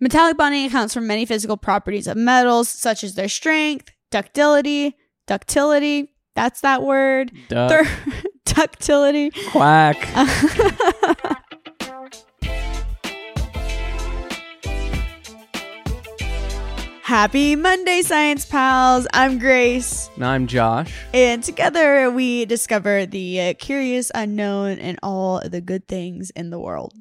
Metallic bonding accounts for many physical properties of metals, such as their strength, ductility, ductility. That's that word. Duck. Thir- ductility. Quack. Happy Monday, Science Pals. I'm Grace. and I'm Josh. And together we discover the uh, curious, unknown, and all the good things in the world.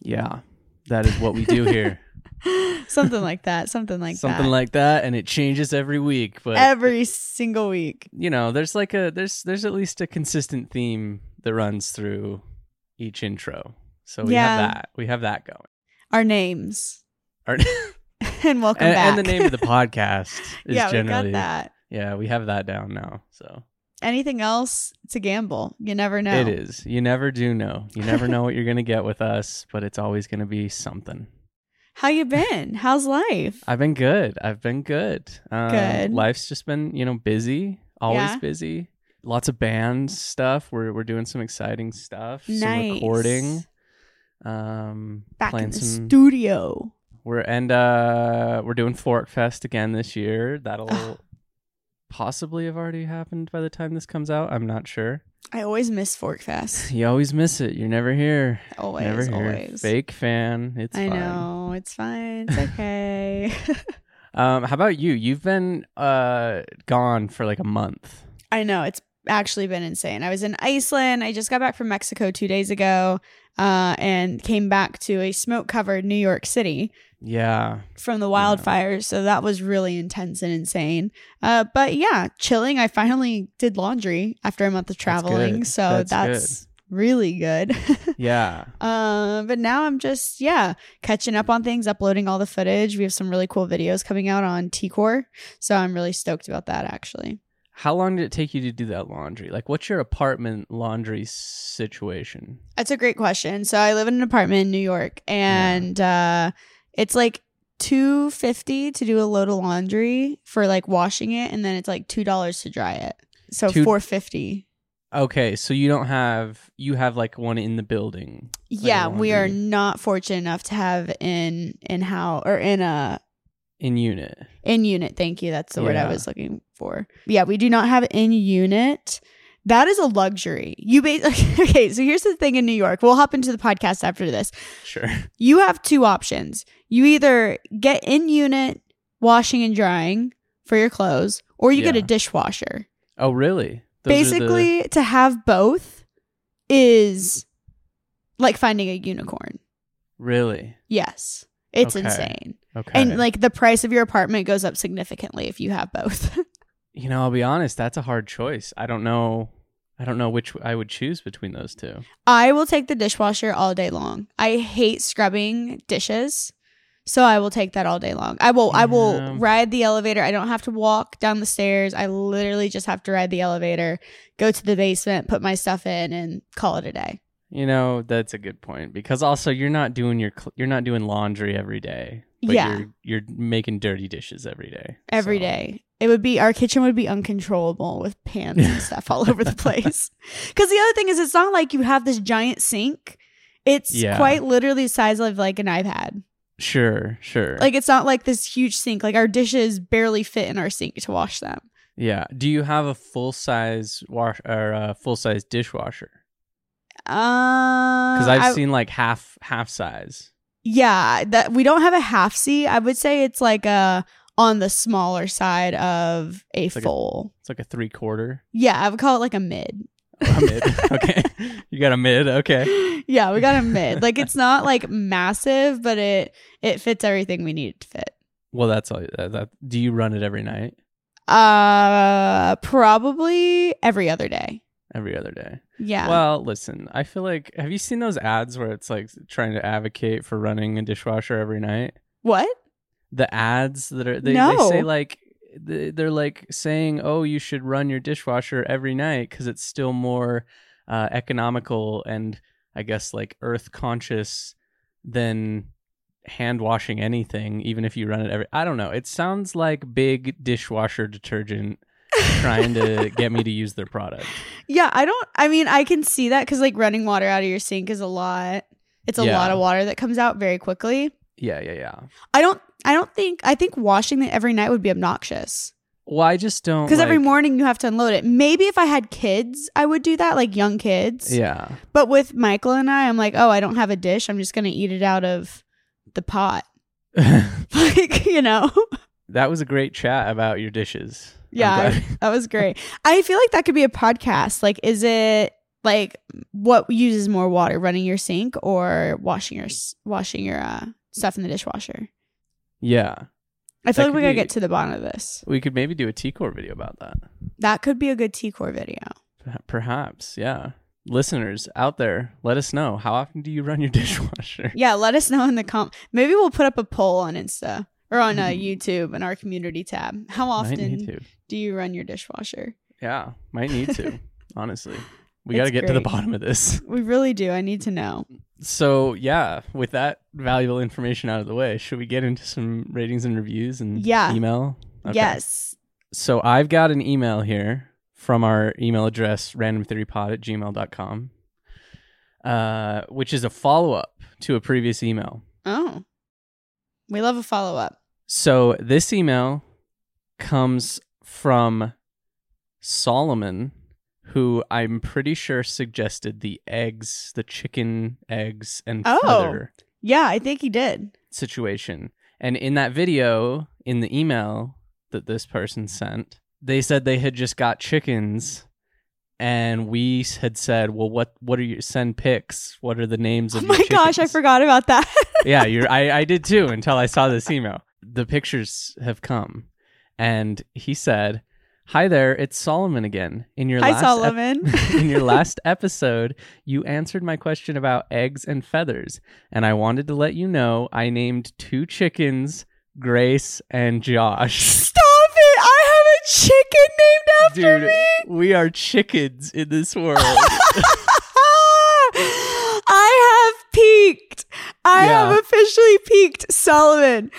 Yeah, that is what we do here. Something like that. Something like Something that. Something like that, and it changes every week. But Every single week. you know, there's like a there's there's at least a consistent theme that runs through each intro. So we Yeah. have that. We have that going. Our names. Our- And welcome and, back. and the name of the podcast is yeah, we generally got that. yeah we have that down now. So Anything else, it's a gamble. You never know. it is. You never do know. You never know what you're gonna get with us, but it's always gonna be something. How you been? How's life? I've been good. I've been good. Um, Good. Life's just been, you know, busy. Always Yeah? busy. Lots of band stuff. We're we're doing some exciting stuff. Some Nice. recording. Um, Back in the some. studio. we're and uh we're doing Fork Fest again this year. That'll possibly have already happened by the time this comes out. I'm not sure. I always miss Forkfest. You always miss it. You're never here. Always, never here. always. Fake fan. It's I fine. know. It's fine. It's okay. Um, how about you? You've been uh gone for like a month. I know. It's actually been insane. I was in Iceland. I just got back from Mexico two days ago uh, and came back to a smoke covered New York City Yeah. from the wildfires. So that was really intense and insane. Uh, but yeah, chilling. I finally did laundry after a month of traveling. good. So That's that's, really good. Yeah. Uh, but now I'm just yeah catching up on things, uploading all the footage. We have some really cool videos coming out on TKOR, so I'm really stoked about that. Actually, How long did it take you to do that laundry? Like, what's your apartment laundry situation? that's a great question. So I live in an apartment in New York, and uh, it's like two fifty to do a load of laundry for like washing it, and then it's like two dollars to dry it. So Two- four fifty. Okay, so you don't have you have like one in the building. like Yeah, we are laundry not fortunate enough to have in in how or in a in unit. In unit, thank you. That's the word I Yeah. was looking for. Yeah, we do not have in unit. That is a luxury. You ba- okay, so here's the thing in New York. We'll hop into the podcast after this. Sure. You have two options. You either get in unit washing and drying for your clothes or you get a dishwasher. Oh, really? Those are the- Basically, to have both is like finding a unicorn. really. Yes. It's Okay. insane. Okay. And like the price of your apartment goes up significantly if you have both. you know, I'll be honest. That's a hard choice. I don't know. I don't know which I would choose between those two. I will take the dishwasher all day long. I hate scrubbing dishes. So I will take that all day long. I will I will ride the elevator. I don't have to walk down the stairs. I literally just have to ride the elevator, go to the basement, put my stuff in and call it a day. You know, that's a good point because also you're not doing your cl- you're not doing laundry every day. But Yeah. You're, you're making dirty dishes every day. Every so- day. It would be our kitchen would be uncontrollable with pans and stuff all over the place. Cuz the other thing is it's not like you have this giant sink. It's Yeah. quite literally the size of like an iPad. Sure, sure. Like it's not like this huge sink. Like our dishes barely fit in our sink to wash them. yeah. Do you have a full size wash or a full size dishwasher? Uh, Because I've I- seen like half half size. yeah, that we don't have a half C. I would say it's like a on the smaller side of a like a- full. It's like a three quarter. yeah, I would call it like a mid. A mid. okay. You got a mid. Okay. yeah, we got a mid. Like it's not like massive, but it it fits everything we need it to fit. Well, that's all. That, that, do you run it every night? Uh, probably every other day. Every other day. Yeah. Well, listen. I feel like have you seen those ads where it's like trying to advocate for running a dishwasher every night? what? the ads that are they, they say like they're like saying, "Oh, you should run your dishwasher every night because it's still more uh, economical and I guess like earth conscious than hand washing anything, even if you run it every." I don't know. It sounds like big dishwasher detergent trying to get me to use their product. Yeah, I don't. I mean, I can see that because like running water out of your sink is a lot. It's a Yeah. lot of water that comes out very quickly. Yeah, yeah, yeah. I don't. I don't think. I think washing it every night would be obnoxious Well, I just don't because every morning you have to unload it. Maybe if I had kids, I would do that, like young kids. Yeah. But with Michael and I, I'm like, oh, I don't have a dish. I'm just gonna eat it out of the pot. like you know. that was a great chat about your dishes. Yeah, that was great. I feel like that could be a podcast. Like, is it like what uses more water, running your sink or washing your washing your uh, stuff in the dishwasher? Yeah. I feel That like we could gotta be- get to the bottom of this. We could maybe do a TKOR video about that. That could be a good TKOR video. Perha- Perhaps, yeah. Listeners out there, let us know. How often do you run your dishwasher? Yeah, let us know in the com. Maybe we'll put up a poll on Insta or on uh, YouTube in our community tab. How Might need often to. do you run your dishwasher? Yeah, might need to. honestly, we got to get to the bottom of this. We really do. I need to know. So, yeah, with that valuable information out of the way, should we get into some ratings and reviews and Yeah. email? Okay. Yes. So I've got an email here from our email address, randomtheorypod at gmail.com, uh, which is a follow up to a previous email. Oh, we love a follow up. So this email comes from Solomon, who I'm pretty sure suggested the eggs, the chicken eggs and Oh. feather Yeah, I think he did. situation. And in that video, in the email that this person sent, they said they had just got chickens. And we had said, "Well, what what are you send pics? What are the names Oh of my your gosh, I forgot about that. yeah, you're. I, I did too until I saw this email. The pictures have come, and he said, "Hi there, it's Solomon again. In your Hi, last ep- Solomon. in your last episode, you answered my question about eggs and feathers, and I wanted to let you know I named two chickens, Grace and Josh. Stop it! I have a chicken named after Dude, me. we are chickens in this world. I have peaked. I Yeah. have officially peaked, Solomon.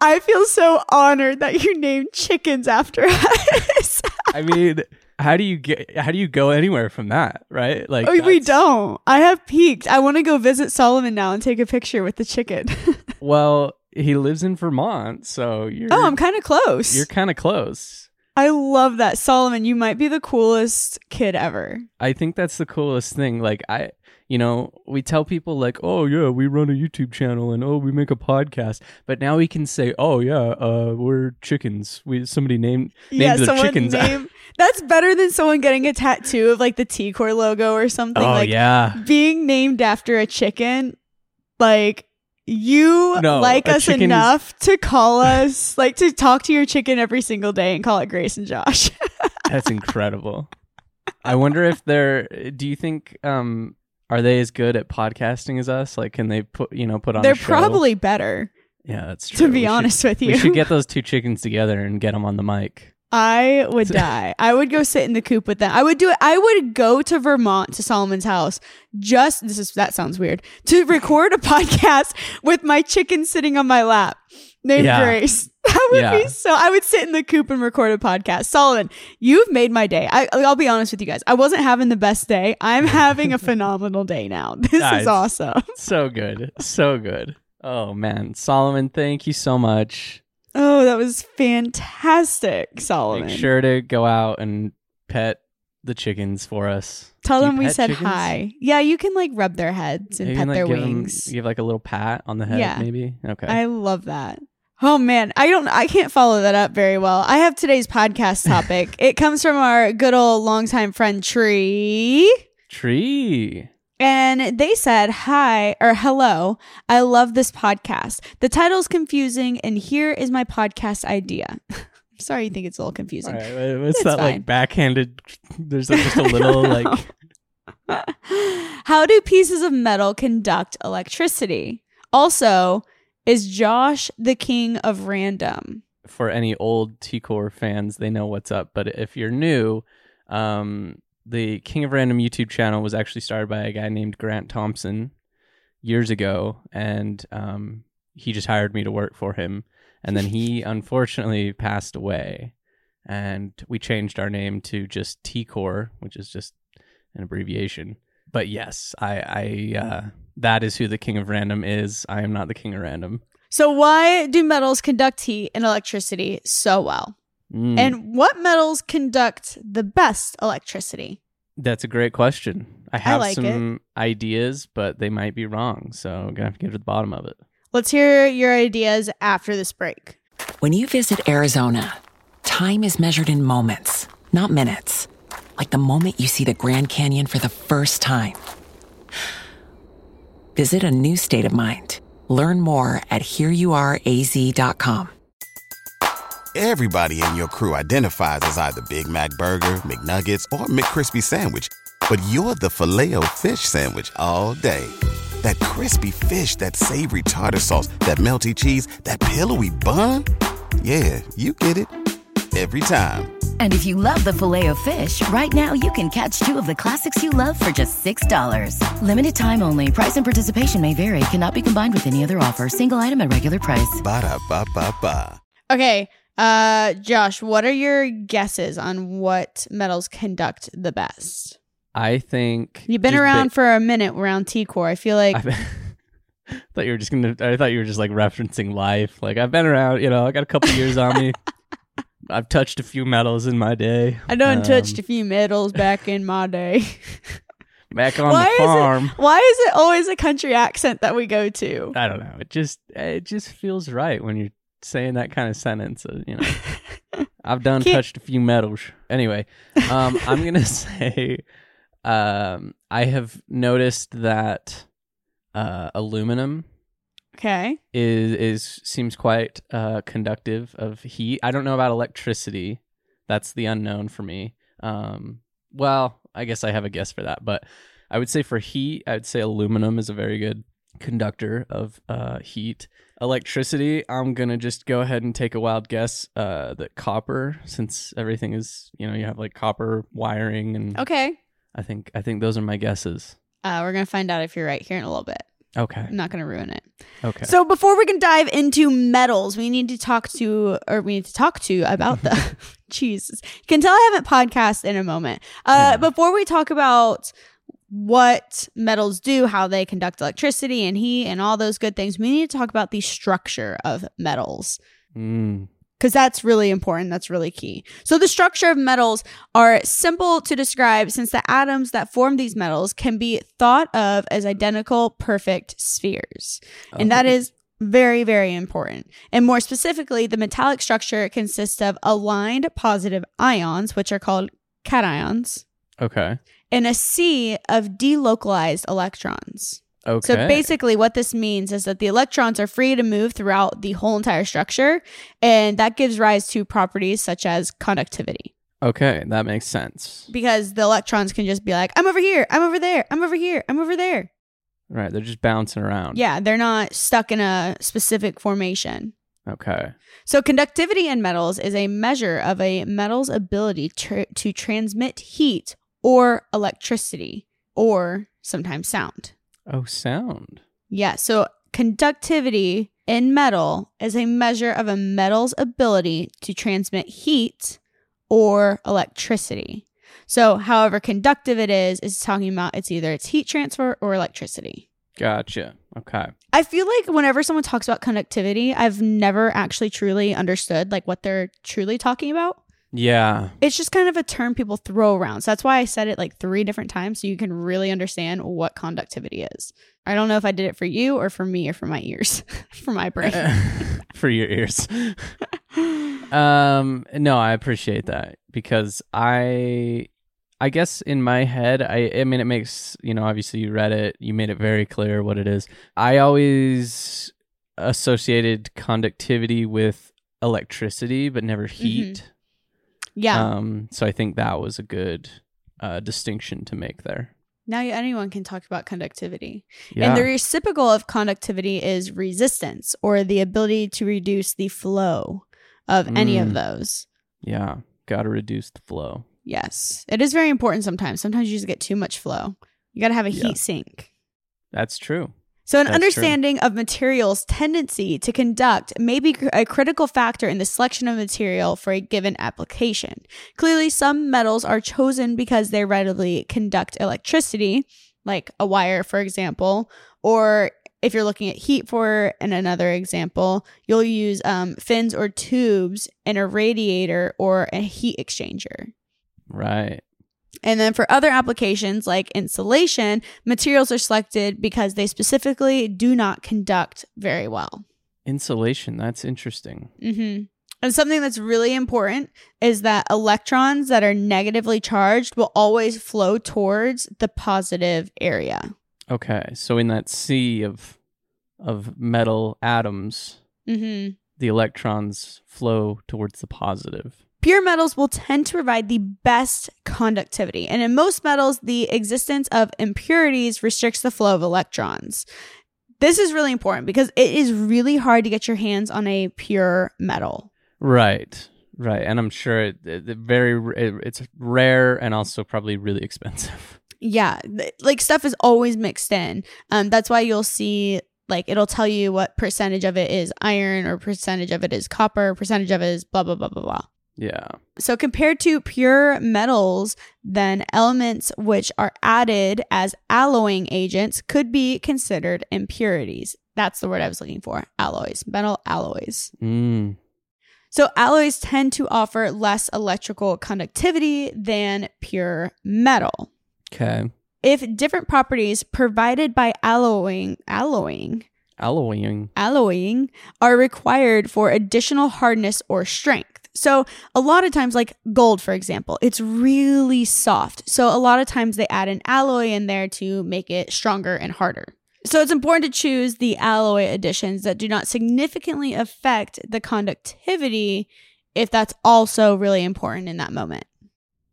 I feel so honored that you named chickens after us. I mean, how do you get? How do you go anywhere from that? Right? Like Oh, we don't. I have peaked. I want to go visit Solomon now and take a picture with the chicken. Well, he lives in Vermont, so you're. oh, I'm kind of close. You're kind of close. I love that. Solomon, you might be the coolest kid ever. I think that's the coolest thing. Like I, you know, we tell people like, "Oh yeah, we run a YouTube channel and oh, we make a podcast." But now we can say, "Oh yeah, uh, we're chickens." We somebody named yeah, named their someone chickens. name. That's better than someone getting a tattoo of like the TKOR logo or something. oh like yeah. being named after a chicken, like you No, like us chicken is- enough to call us, like to talk to your chicken every single day and call it Grace and Josh. That's incredible. I wonder if they're. Do you think um are they as good at podcasting as us? Like, can they put you know put on? They're probably better, Yeah, that's true. to be We should- honest with you. we should get those two chickens together and get them on the mic. I would die. I would go sit in the coop with them. I would do it. I would go to Vermont to Solomon's house. Just this is that sounds weird to record a podcast with my chicken sitting on my lap named Yeah. Grace. That would Yeah. be so. I would sit in the coop and record a podcast. Solomon, you've made my day. I, I'll be honest with you guys. I wasn't having the best day. I'm having a phenomenal day now. This is awesome. So good, so good. Oh man, Solomon, thank you so much. Oh, that was fantastic, Solomon. Make sure to go out and pet the chickens for us. Tell them we said chickens? hi. Yeah, you can like rub their heads and pet can, like, their wings. give like a little pat on the head, Yeah. maybe. Okay. I love that. Oh man, I don't I can't follow that up very well. I have today's podcast topic. it comes from our good old longtime friend Tree. Tree. And they said, Hi or hello. I love this podcast. The title's confusing, and here is my podcast idea. Sorry you think it's a little confusing. All right, what's It's that fine. like backhanded? There's like, just a little like. How do pieces of metal conduct electricity? Also, Is Josh the king of random? For any old TKOR fans, they know what's up. But if you're new, um, the King of Random YouTube channel was actually started by a guy named Grant Thompson years ago, and um, he just hired me to work for him. And then he unfortunately passed away, and we changed our name to just T-Core, which is just an abbreviation. But yes, I, I uh, that is who the King of Random is. I am not the King of Random. So why do metals conduct heat and electricity so well? Mm. And what metals conduct the best electricity? That's a great question. I have like some ideas, but they might be wrong. So I'm gonna have to get to the bottom of it. Let's hear your ideas after this break. When you visit Arizona, time is measured in moments, not minutes. Like the moment you see the Grand Canyon for the first time. Visit a new state of mind. Learn more at hereyouareaz.com. Everybody in your crew identifies as either Big Mac Burger, McNuggets, or McCrispy Sandwich. But you're the filet fish Sandwich all day. That crispy fish, that savory tartar sauce, that melty cheese, that pillowy bun. Yeah, you get it. Every time. And if you love the Filet-O-Fish, right now you can catch two of the classics you love for just $6. Limited time only. Price and participation may vary. Cannot be combined with any other offer. Single item at regular price. Ba-da-ba-ba-ba. Okay, uh, Josh, what are your guesses on what metals conduct the best? I think You've been just around ba- for a minute around TKOR. I feel like I thought you were just gonna. I thought you were just like referencing life. Like I've been around. You know, I got a couple years on me. I've touched a few metals in my day. I done Um, touched a few metals back in my day. back on why the is farm. it? Why is it always a country accent that we go to? I don't know. It just it just feels right when you're saying that kind of sentence. uh, You know, I've done Can't- touched a few metals. Anyway, um, I'm gonna say, um, I have noticed that uh, aluminum Okay. is is seems quite uh, conductive of heat. I don't know about electricity. That's the unknown for me. Um, well, I guess I have a guess for that, but I would say for heat, I would say aluminum is a very good conductor of uh, heat. Electricity, I'm gonna just go ahead and take a wild guess uh, that copper, since everything is you know you have like copper wiring, and Okay. I think I think those are my guesses. Uh, we're gonna find out if you're right here in a little bit. Okay, I'm not gonna ruin it. okay. So before we can dive into metals, we need to talk to, or we need to talk to about the. Jesus, you can tell I haven't podcast in a moment. Uh, Yeah. Before we talk about what metals do, how they conduct electricity and heat, and all those good things, we need to talk about the structure of metals Mm, because that's really important. That's really key. So, the structure of metals are simple to describe since the atoms that form these metals can be thought of as identical, perfect spheres. And that oh, very, very important. And more specifically, the metallic structure consists of aligned positive ions, which are called cations, okay. and a sea of delocalized electrons. Okay. So basically, what this means is that the electrons are free to move throughout the whole entire structure, and that gives rise to properties such as conductivity. Okay, that makes sense. Because the electrons can just be like, I'm over here, I'm over there, I'm over here, I'm over there. Right, they're just bouncing around. Yeah, they're not stuck in a specific formation. Okay. So, conductivity in metals is a measure of a metal's ability tr- to transmit heat or electricity or sometimes sound. Oh, sound. Yeah, so conductivity in metal is a measure of a metal's ability to transmit heat or electricity. So, however conductive it is, is talking about it's either it's heat transfer or electricity. Gotcha. Okay. I feel like whenever someone talks about conductivity, I've never actually truly understood like what they're truly talking about. Yeah. It's just kind of a term people throw around. So that's why I said it like three different times so you can really understand what conductivity is. I don't know if I did it for you or for me or for my ears, for my brain. For your ears. um no, I appreciate that because I I guess in my head I I mean it makes, you know, obviously you read it, you made it very clear what it is. I always associated conductivity with electricity but never heat. Yeah. Um so I think that was a good uh distinction to make there. Now anyone can talk about conductivity. Yeah. And the reciprocal of conductivity is resistance or the ability to reduce the flow of any of Mm. those. yeah. Got to reduce the flow. Yes. It is very important sometimes. Sometimes you just get too much flow. You got to have a Yeah. heat sink. That's true. So, an That's true. understanding of materials' tendency to conduct may be a critical factor in the selection of material for a given application. Clearly, some metals are chosen because they readily conduct electricity, like a wire, for example, or if you're looking at heat for in another example, you'll use um, fins or tubes in a radiator or a heat exchanger. Right. And then for other applications like insulation, materials are selected because they specifically do not conduct very well. Insulation. That's interesting. Mm-hmm. And something that's really important is that electrons that are negatively charged will always flow towards the positive area. Okay. So in that sea of of metal atoms, hmm the electrons flow towards the positive. Pure metals will tend to provide the best conductivity. And in most metals, the existence of impurities restricts the flow of electrons. This is really important because it is really hard to get your hands on a pure metal. Right. Right. And I'm sure it, it, it very it, it's rare and also probably really expensive. Yeah, like stuff is always mixed in. Um, that's why you'll see like it'll tell you what percentage of it is iron or percentage of it is copper, percentage of it is blah blah blah blah blah. Yeah. So compared to pure metals, then elements which are added as alloying agents could be considered impurities. That's the word I was looking for. Alloys, metal alloys. Mm. So alloys tend to offer less electrical conductivity than pure metal. Okay. if different properties provided by alloying alloying Alloying. alloying are required for additional hardness or strength. So a lot of times like gold for example, it's really soft. So a lot of times they add an alloy in there to make it stronger and harder. So it's important to choose the alloy additions that do not significantly affect the conductivity if that's also really important in that moment.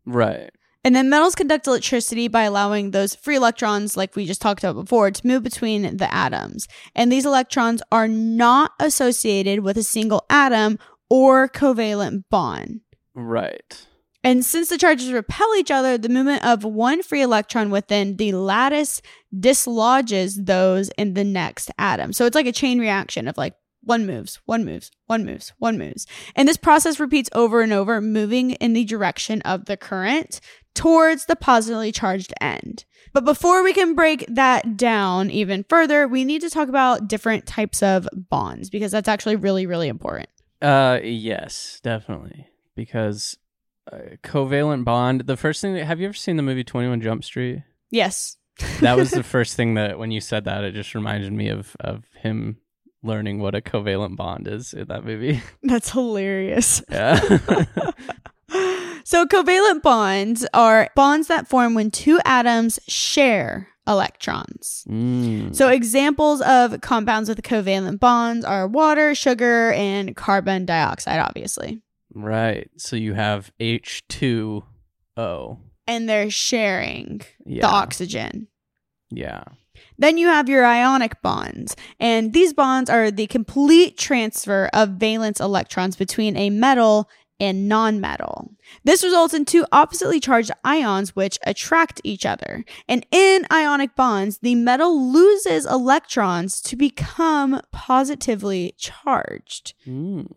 Right. And then metals conduct electricity by allowing those free electrons, like we just talked about before, to move between the atoms. And these electrons are not associated with a single atom or covalent bond. Right. And since the charges repel each other, the movement of one free electron within the lattice dislodges those in the next atom. So it's like a chain reaction of like one moves, one moves, one moves, one moves. And this process repeats over and over, moving in the direction of the current towards the positively charged end. But before we can break that down even further, we need to talk about different types of bonds because that's actually really, really important. Uh yes, definitely. Because uh, covalent bond, the first thing that, have you ever seen the movie 21 Jump Street? Yes. That was the first thing that when you said that it just reminded me of of him learning what a covalent bond is in that movie. That's hilarious. Yeah. so, covalent bonds are bonds that form when two atoms share electrons. Mm. So, examples of compounds with covalent bonds are water, sugar, and carbon dioxide, obviously. Right. So you have H2O. And they're sharing Yeah. the oxygen. Yeah. Then you have your ionic bonds, and these bonds are the complete transfer of valence electrons between a metal and non-metal. This results in two oppositely charged ions which attract each other. And in ionic bonds, the metal loses electrons to become positively charged. Mm.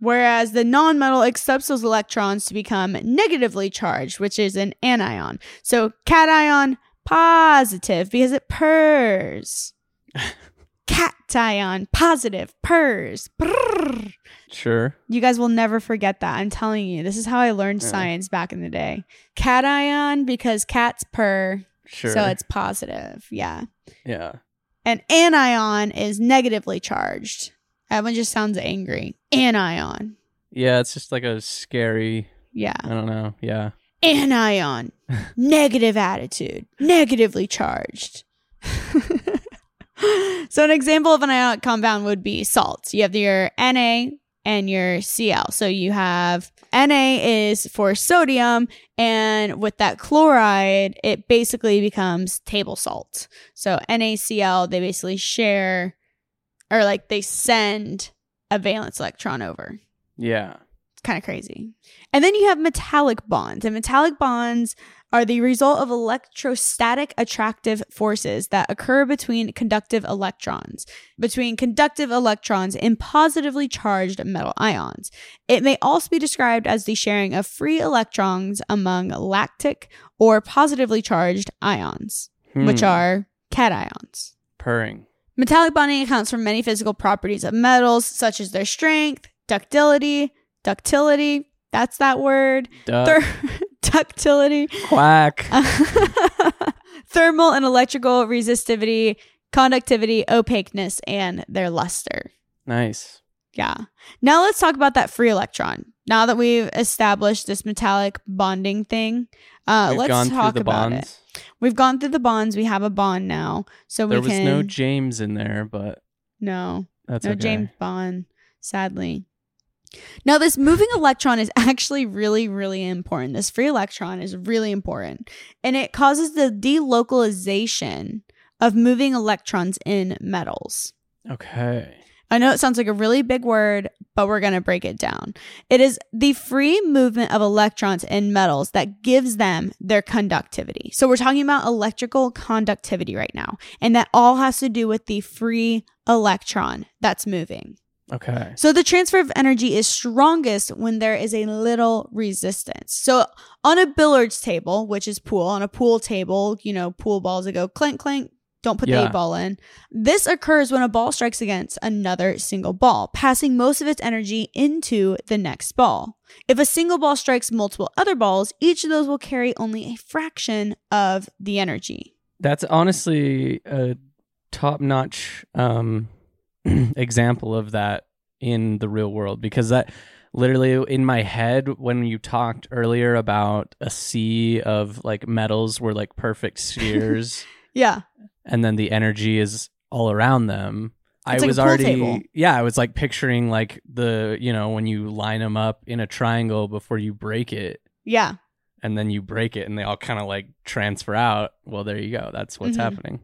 Whereas the non-metal accepts those electrons to become negatively charged, which is an anion. So cation positive because it purrs. Cation positive purrs. Brrr. Sure. You guys will never forget that. I'm telling you. This is how I learned Yeah. science back in the day. Cation because cats purr, Sure. so it's positive. Yeah. yeah. And anion is negatively charged. That one just sounds angry. Anion. Yeah, it's just like a scary, Yeah. I don't know. Yeah. anion, negative attitude, negatively charged. so, an example of an ionic compound would be salts. You have your Na and your Cl. So you have Na is for sodium, and with that chloride, it basically becomes table salt. So NaCl, they basically share, or like they send a valence electron over. Yeah. It's kind of crazy. And then you have metallic bonds, and metallic bonds are the result of electrostatic attractive forces that occur between conductive electrons, between conductive electrons in positively charged metal ions. It may also be described as the sharing of free electrons among lattice or positively charged ions, which Hmm. are cations. purring. Metallic bonding accounts for many physical properties of metals, such as their strength, ductility, ductility. That's that word. Duh. Ther- ductility, Quack. thermal and electrical resistivity, conductivity, opaqueness, and their luster. nice. Yeah. Now let's talk about that free electron. Now that we've established this metallic bonding thing, uh, We've let's talk the about bonds. it. We've gone through the bonds. We have a bond now, so There we was no James in there, but no that's no okay. James Bond, sadly. Now, this moving electron is actually really, really important. This free electron is really important, and it causes the delocalization of moving electrons in metals. Okay. I know it sounds like a really big word, but we're going to break it down. It is the free movement of electrons in metals that gives them their conductivity. So we're talking about electrical conductivity right now, and that all has to do with the free electron that's moving. Okay. So the transfer of energy is strongest when there is a little resistance. So on a billiards table, which is pool, on a pool table, you know, pool balls that go clink clink, don't put the eight ball in. This occurs when a ball strikes against another single ball, passing most of its energy into the next ball. If a single ball strikes multiple other balls, each of those will carry only a fraction of the energy. That's honestly a top notch um, example of that in the real world because that literally in my head when you talked earlier about a sea of like metals were like perfect spheres Yeah. and then the energy is all around them. I like was already table. yeah, I was like picturing like the you know when you line them up in a triangle before you break it Yeah. and then you break it and they all kind of like transfer out. Well, there you go. That's what's Mhm. happening.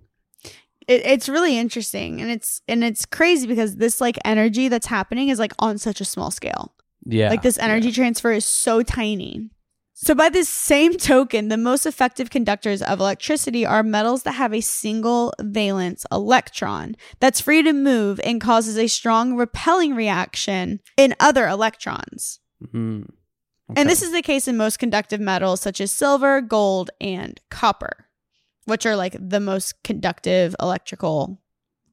It, it's really interesting and it's and it's crazy because this like energy that's happening is like on such a small scale. Yeah. like this energy transfer is so tiny. So by this same token the most effective conductors of electricity are metals that have a single valence electron that's free to move and causes a strong repelling reaction in other electrons. Mhm. and this is the case in most conductive metals such as silver gold and copper which are like the most conductive electrical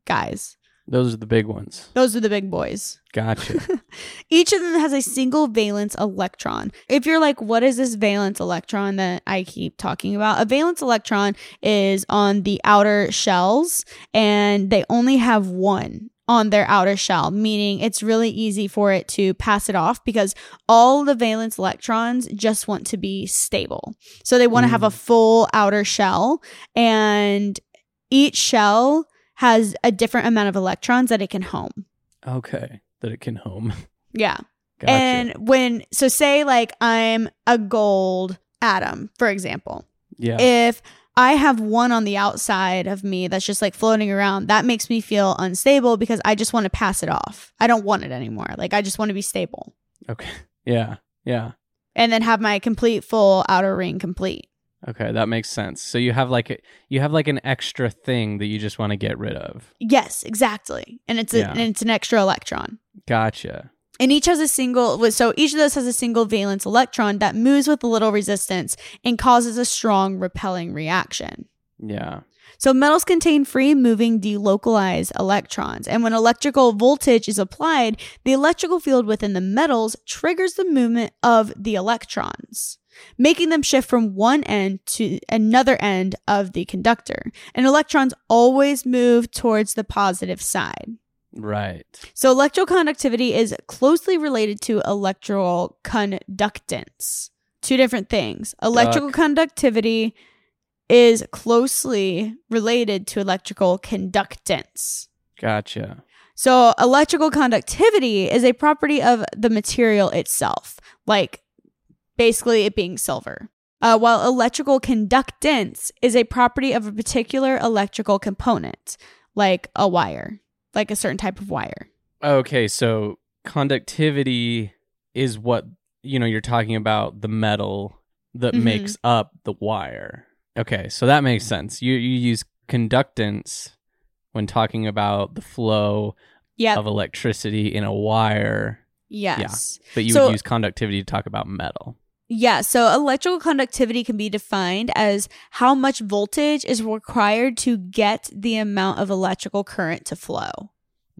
guys those are the big ones. those are the big boys. Gotcha. Each of them has a single valence electron. If you're like, what is this valence electron that I keep talking about? A valence electron is on the outer shells and they only have one on their outer shell, meaning it's really easy for it to pass it off because all the valence electrons just want to be stable. So they want to have a mm. full outer shell and each shell has a different amount of electrons that it can home. okay. That it can home. Yeah. Gotcha. And when, so say like I'm a gold atom, for example. yeah. If I have one on the outside of me that's just like floating around, that makes me feel unstable because I just want to pass it off. I don't want it anymore. Like I just want to be stable okay. Yeah. Yeah. and then have my complete full outer ring complete. Okay, that makes sense. So you have like a, you have like an extra thing that you just want to get rid of. Yes, exactly. And it's a, Yeah. and it's an extra electron. Gotcha. And each has a single, so each of those has a single valence electron that moves with a little resistance and causes a strong repelling reaction. Yeah. So metals contain free moving delocalized electrons. And when electrical voltage is applied, the electrical field within the metals triggers the movement of the electrons, making them shift from one end to another end of the conductor. And electrons always move towards the positive side. Right. So electroconductivity is closely related to electrical conductance. Two different things. Electrical Duck. conductivity is closely related to electrical conductance. Gotcha. So, electrical conductivity is a property of the material itself, like basically it being silver. Uh, while electrical conductance is a property of a particular electrical component, like a wire, like a certain type of wire. Okay, so conductivity is what you know you're talking about the metal that Mhm. makes up the wire. Okay, so that makes sense. You you use conductance when talking about the flow Yep. of electricity in a wire, yes. but you So- would use conductivity to talk about metal. Yeah, so electrical conductivity can be defined as how much voltage is required to get the amount of electrical current to flow.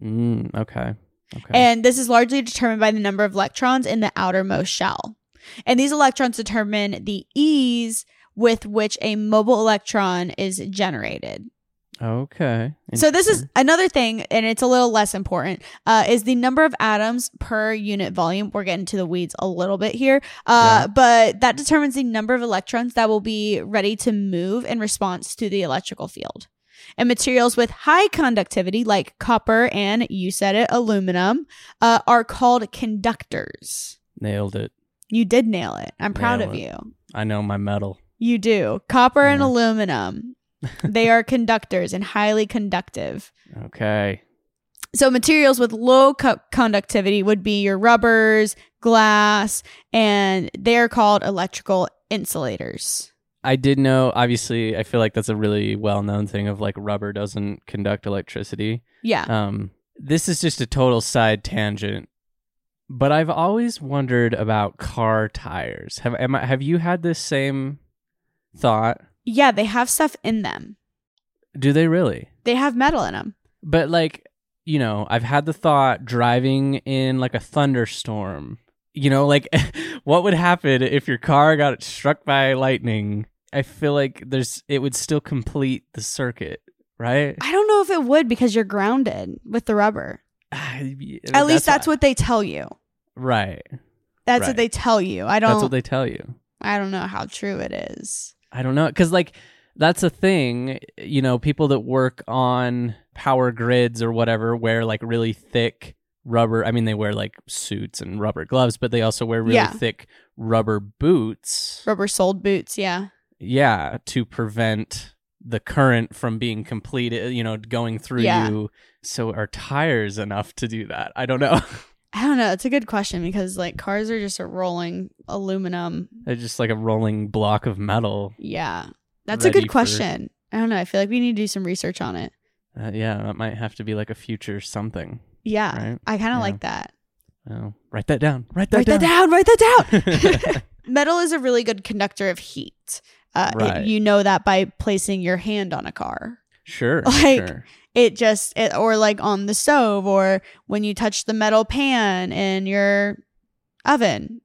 Mm, okay. Okay. And this is largely determined by the number of electrons in the outermost shell. And these electrons determine the ease with which a mobile electron is generated. Okay. So this is another thing, and it's a little less important, uh, is the number of atoms per unit volume. We're getting to the weeds a little bit here, uh, Yeah. but that determines the number of electrons that will be ready to move in response to the electrical field. And materials with high conductivity, like copper and you said it, aluminum, uh, are called conductors. nailed it. You did nail it. I'm proud Nail of it. you. I know my metal. You do. Copper and aluminum, they are conductors and highly conductive. Okay. So materials with low co- conductivity would be your rubbers, glass, and they're called electrical insulators. I did know, obviously, I feel like that's a really well known thing of like rubber doesn't conduct electricity. Yeah. Um, this is just a total side tangent, but I've always wondered about car tires. Have am I, have you had this same thought? Yeah, they have stuff in them. Do they really? They have metal in them. But like, you know, I've had the thought driving in like a thunderstorm. You know, like what would happen if your car got struck by lightning? I feel like there's it would still complete the circuit, right? I don't know if it would because you're grounded with the rubber. At least that's what they tell you. right. That's Right. what they tell you. I don't That's what they tell you. I don't know how true it is. I don't know because like that's a thing. You know, people that work on power grids or whatever wear like really thick rubber. I mean, they wear like suits and rubber gloves, but they also wear really Yeah. thick rubber boots. Rubber soled boots, yeah. Yeah, to prevent the current from being completed. Eh, you know, going through Yeah. you. So are tires enough to do that? I don't know. I don't know. It's a good question because like cars are just a rolling aluminum. They're just like a rolling block of metal. Yeah. That's a good for- question. I don't know. I feel like we need to do some research on it. Uh, yeah, that might have to be like a future something. Yeah. Right. I kind of Yeah. like that. Oh, write that down. Write that Write down. that down. Write that down. Metal is a really good conductor of heat. Uh, it- Right. you know that by placing your hand on a car. Sure. Like- sure. It just, it, or like on the stove, or when you touch the metal pan in your oven.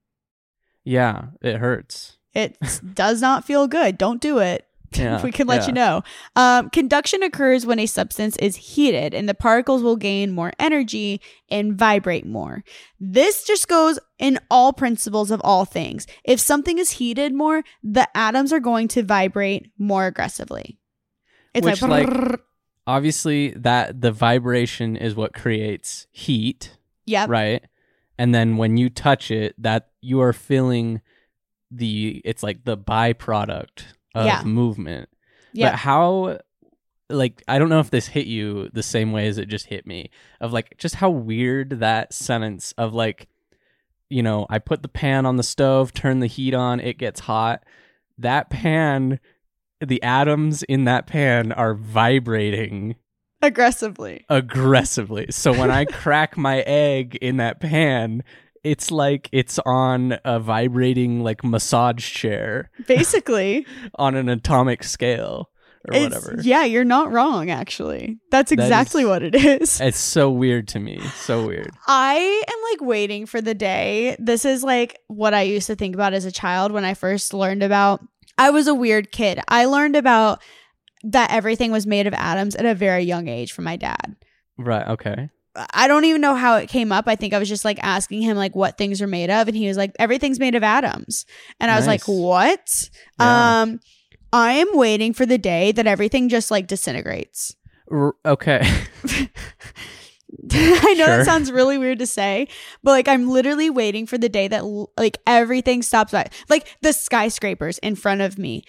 Yeah, it hurts. It does not feel good. Don't do it. Yeah, we can let yeah. you know. Um, conduction occurs when a substance is heated and the particles will gain more energy and vibrate more. This just goes in all principles of all things. If something is heated more, the atoms are going to vibrate more aggressively. It's Which, like, like, Obviously, that the vibration is what creates heat, yep, right? And then when you touch it, that you are feeling the it's like the byproduct of Yeah. movement. yeah, But how like I don't know if this hit you the same way as it just hit me of like just how weird that sentence of like you know, I put the pan on the stove, turn the heat on, it gets hot. That pan the atoms in that pan are vibrating aggressively. aggressively. So when I crack my egg in that pan, it's like it's on a vibrating like massage chair Basically, on an atomic scale or it's, whatever. yeah, you're not wrong. Actually, that's exactly is- what it is. It's so weird to me. So weird. I am like waiting for the day. This is like what I used to think about as a child when I first learned about. I was a weird kid. I learned about that everything was made of atoms at a very young age from my dad. Right. Okay. I don't even know how it came up. I think I was just like asking him like what things are made of and he was like everything's made of atoms. And I was like, "What?" Yeah. Um I am waiting for the day that everything just like disintegrates. R- okay. I know Sure. that sounds really weird to say, but like I'm literally waiting for the day that like everything stops by. Like the skyscrapers in front of me.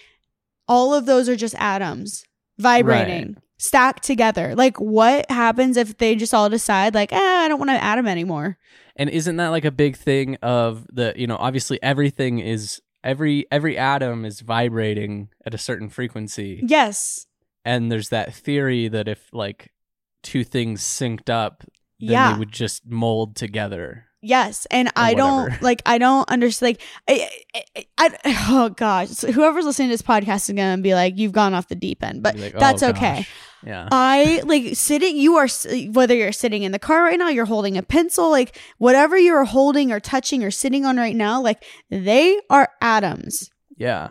All of those are just atoms vibrating, stacked together. Like what happens if they just all decide like, "Eh, I don't want an atom anymore." And isn't that like a big thing of the, you know, obviously everything is every every atom is vibrating at a certain frequency. Yes. And there's that theory that if like two things synced up, then Yeah. they would just mold together. Yes, and I don't like. I don't understand. Like, I, I, I, oh gosh, whoever's listening to this podcast is gonna be like, "You've gone off the deep end," but like, that's "Oh, okay. gosh." Yeah. I like sitting. You are whether you're sitting in the car right now, you're holding a pencil, like whatever you're holding or touching or sitting on right now, like they are atoms. yeah.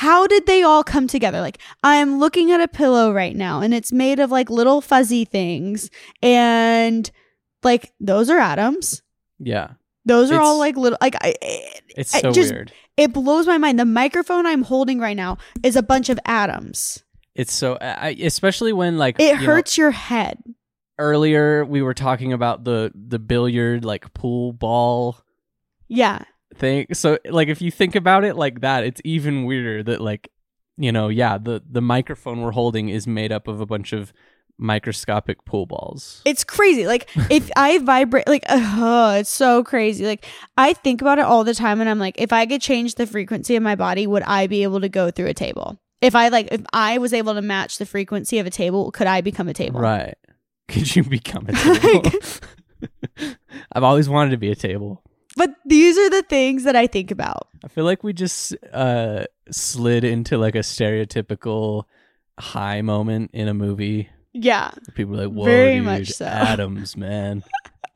How did they all come together? Like I'm looking at a pillow right now, and it's made of like little fuzzy things, and like those are atoms. Yeah. Those are all like little like I. It, It's I so just- weird. it blows my mind. The microphone I'm holding right now is a bunch of atoms. It's so I, especially when like It you know, hurts your head. earlier we were talking about the the billiard like pool ball Yeah. Thing. So like if you think about it like that, it's even weirder that like you know, yeah, the the microphone we're holding is made up of a bunch of microscopic pool balls. It's crazy. Like if I vibrate, like oh, it's so crazy. Like I think about it all the time, and I'm like, if I could change the frequency of my body, would I be able to go through a table? If I like, if I was able to match the frequency of a table, could I become a table? Right. Could you become a table? I've always wanted to be a table. But these are the things that I think about. I feel like we just uh slid into like a stereotypical high moment in a movie. Yeah. People are like, "Whoa, Very dude, much so. atoms, man,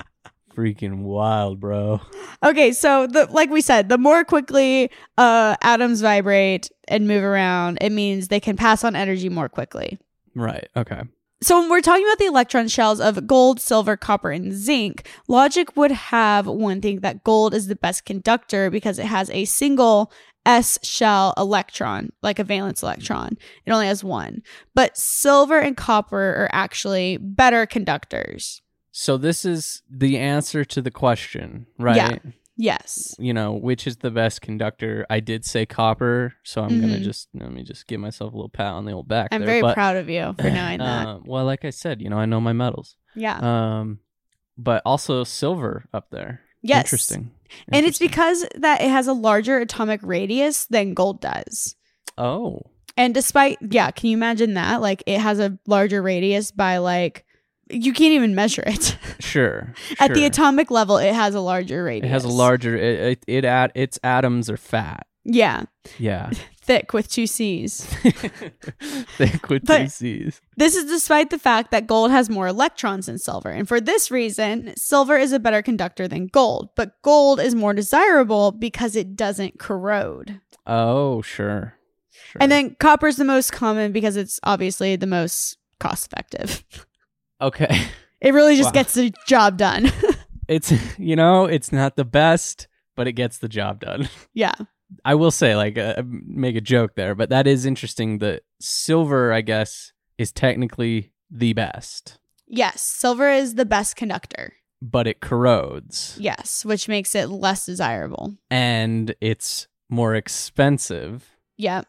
freaking wild, bro." Okay, so the like we said, the more quickly uh atoms vibrate and move around, it means they can pass on energy more quickly. Right. Okay. So when we're talking about the electron shells of gold, silver, copper, and zinc, logic would have one think that gold is the best conductor because it has a single S shell electron, like a valence electron. It only has one. But silver and copper are actually better conductors. So this is the answer to the question, right? Yeah. Yes. You know, which is the best conductor? I did say copper, so I'm gonna Mhm. just let me just give myself a little pat on the old back. I'm there, very but, proud of you for knowing that. uh, well, like I said, you know, I know my metals. Yeah. Um, but also silver up there. yes. Interesting. And it's because that it has a larger atomic radius than gold does. oh, And despite, yeah, can you imagine that? Like it has a larger radius by like, you can't even measure it. sure. At the atomic level, it has a larger radius. it has a larger. It it, it at its atoms are fat. Yeah. Yeah, Thick with two C's. thick with But- two C's. This is despite the fact that gold has more electrons than silver. And for this reason, silver is a better conductor than gold. But gold is more desirable because it doesn't corrode. Oh, sure. sure. And then copper is the most common because it's obviously the most cost effective. Okay. It really just Wow. gets the job done. it's you know it's not the best but it gets the job done yeah. i will say like uh, make a joke there but that is interesting that silver i guess is technically the best Yes. Silver is the best conductor. but it corrodes Yes. Which makes it less desirable. and it's more expensive Yep.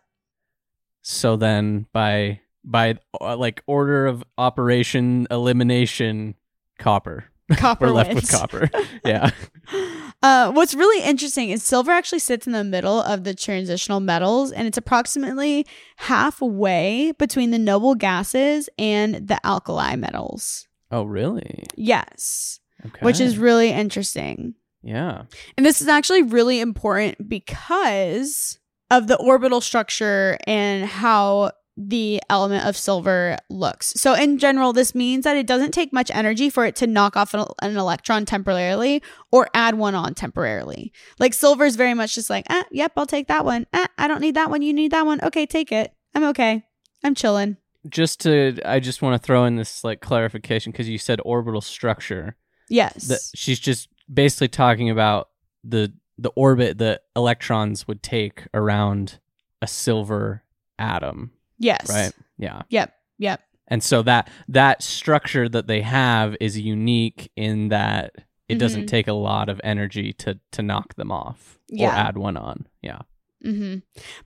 so then by by uh, like order of operation elimination copper. Copper we're left with copper. Yeah. Uh, what's really interesting is silver actually sits in the middle of the transitional metals, and it's approximately halfway between the noble gases and the alkali metals. oh really? Yes, okay which is really interesting. yeah. And this is actually really important because of the orbital structure and how the element of silver looks. So, in general, this means that it doesn't take much energy for it to knock off an, an electron temporarily or add one on temporarily. Like, silver is very much just like, ah, yep, I'll take that one. Ah, I don't need that one. You need that one. Okay, take it. I'm okay. I'm chilling. just to i just want to throw in this like clarification because you said orbital structure Yes. that she's just basically talking about the the orbit that electrons would take around a silver atom yes. right yeah Yep. Yep. And so that that structure that they have is unique in that it doesn't Mhm. take a lot of energy to to knock them off Yeah. or add one on. Yeah. Mm-hmm.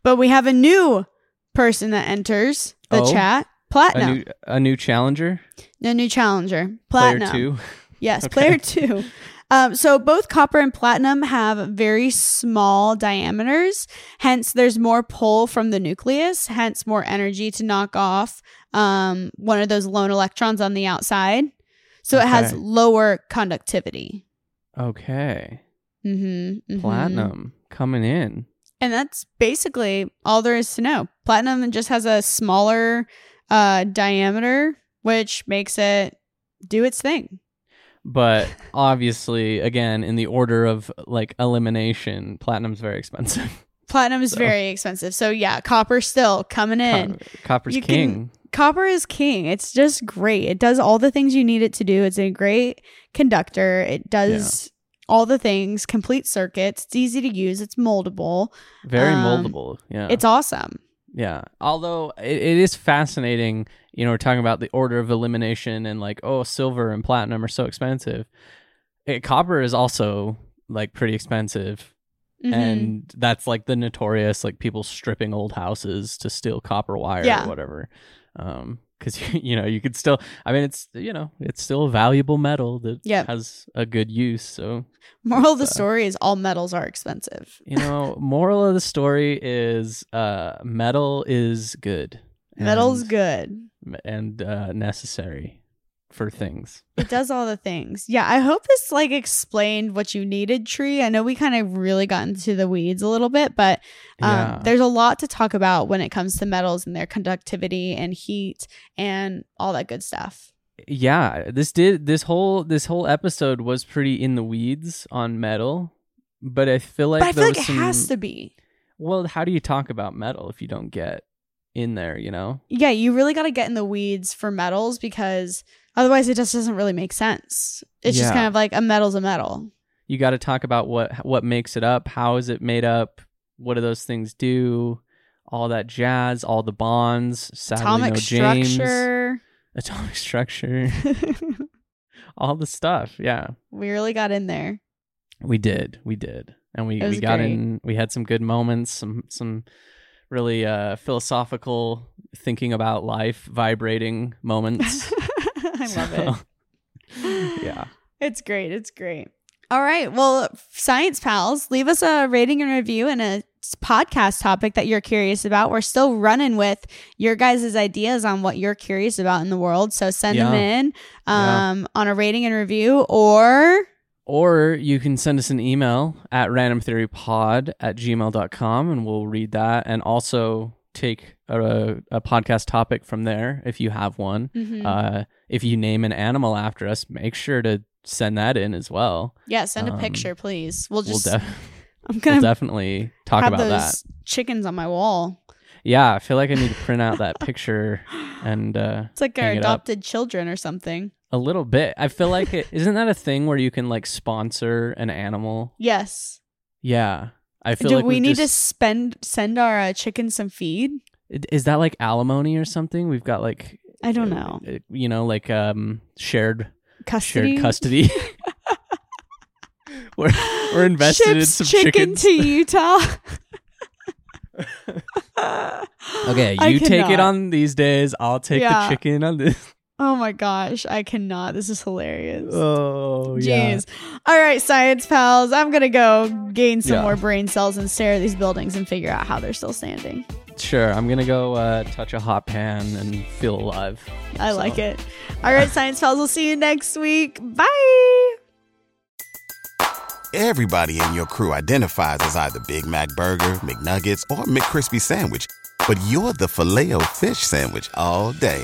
But we have a new person that enters the Oh? chat. A Platinum. new a new challenger, a new challenger. Platinum. player 2. Yes, Okay. player two. Um, so both copper and platinum have very small diameters. Hence, there's more pull from the nucleus. Hence, more energy to knock off um, one of those lone electrons on the outside. So it has lower conductivity. Okay. Mm-hmm, Platinum coming in. and that's basically all there is to know. Platinum just has a smaller uh, diameter, which makes it do its thing. But obviously, again, in the order of like elimination, platinum's very expensive. Platinum is So- very expensive. So yeah, copper still coming in. Co- Copper's You can- king. Copper is king. It's just great. It does all the things you need it to do. It's a great conductor. It does all the things, complete circuits. It's easy to use. It's moldable. Very um, moldable. Yeah. It's awesome. Yeah. Although it, it is fascinating, you know, we're talking about the order of elimination and like, oh, silver and platinum are so expensive. It, copper is also like pretty expensive. Mhm. And that's like the notorious, like people stripping old houses to steal copper wire Yeah. or whatever. Um, because you know you could still, I mean, it's you know it's still a valuable metal that Yep. has a good use. So Moral of the uh, story is all metals are expensive. you know, moral of the story is uh, metal is good. Metal's and- good. and uh, necessary for things. It does all the things. Yeah, I hope this like explained what you needed, Tree. I know we kind of really got into the weeds a little bit, but um, Yeah. there's a lot to talk about when it comes to metals and their conductivity and heat and all that good stuff. Yeah, this did this whole this whole episode was pretty in the weeds on metal, but I feel like but I feel like it some, has to be. Well, how do you talk about metal if you don't get in there? You know? Yeah, you really got to get in the weeds for metals because otherwise it just doesn't really make sense. It's just kind of like a metal's a metal. You got to talk about what what makes it up. How is it made up? What do those things do? All that jazz, all the bonds. Sadly, Atomic no James. structure. Atomic structure. all the stuff. Yeah. we really got in there. We did, we did, and we we got great. in. We had some good moments, some some really uh, philosophical thinking about life, vibrating moments. I love it. it. yeah, It's great. It's great. All right. Well, Science Pals, leave us a rating and review and a podcast topic that you're curious about. We're still running with your guys' ideas on what you're curious about in the world. So send them Yeah. in Yeah. um, on a rating and review or or you can send us an email at randomtheorypod at gmail.com and we'll read that and also take a, a podcast topic from there if you have one. Mhm. Uh, if you name an animal after us, make sure to send that in as well. yeah, send a um, picture, please. We'll We'll, just def- I'm we'll gonna definitely talk about that. chickens on my wall. Yeah, I feel like I need to print out that picture and uh, It's like our adopted children or something. a little bit. I feel like it isn't that a thing where you can like sponsor an animal? Yes. Yeah, I feel Do like we need to spend send our uh, chickens some feed? Is that like alimony or something? We've got like I don't know. uh, you know, like um shared Custody. shared custody. we're we're invested in some chicken chickens. to Utah. Okay, you take it on these days. I'll take Yeah. the chicken on this. Oh my gosh, I cannot. This is hilarious. Oh yeah. Jeez. All right, science pals. I'm gonna go gain some Yeah. more brain cells and stare at these buildings and figure out how they're still standing. Sure, I'm gonna go uh, touch a hot pan and feel alive. I So- like it. All right, science pals. We'll see you next week. Bye. Everybody in your crew identifies as either Big Mac Burger, McNuggets, or McCrispy Sandwich. But you're the Filet-O-Fish Sandwich all day.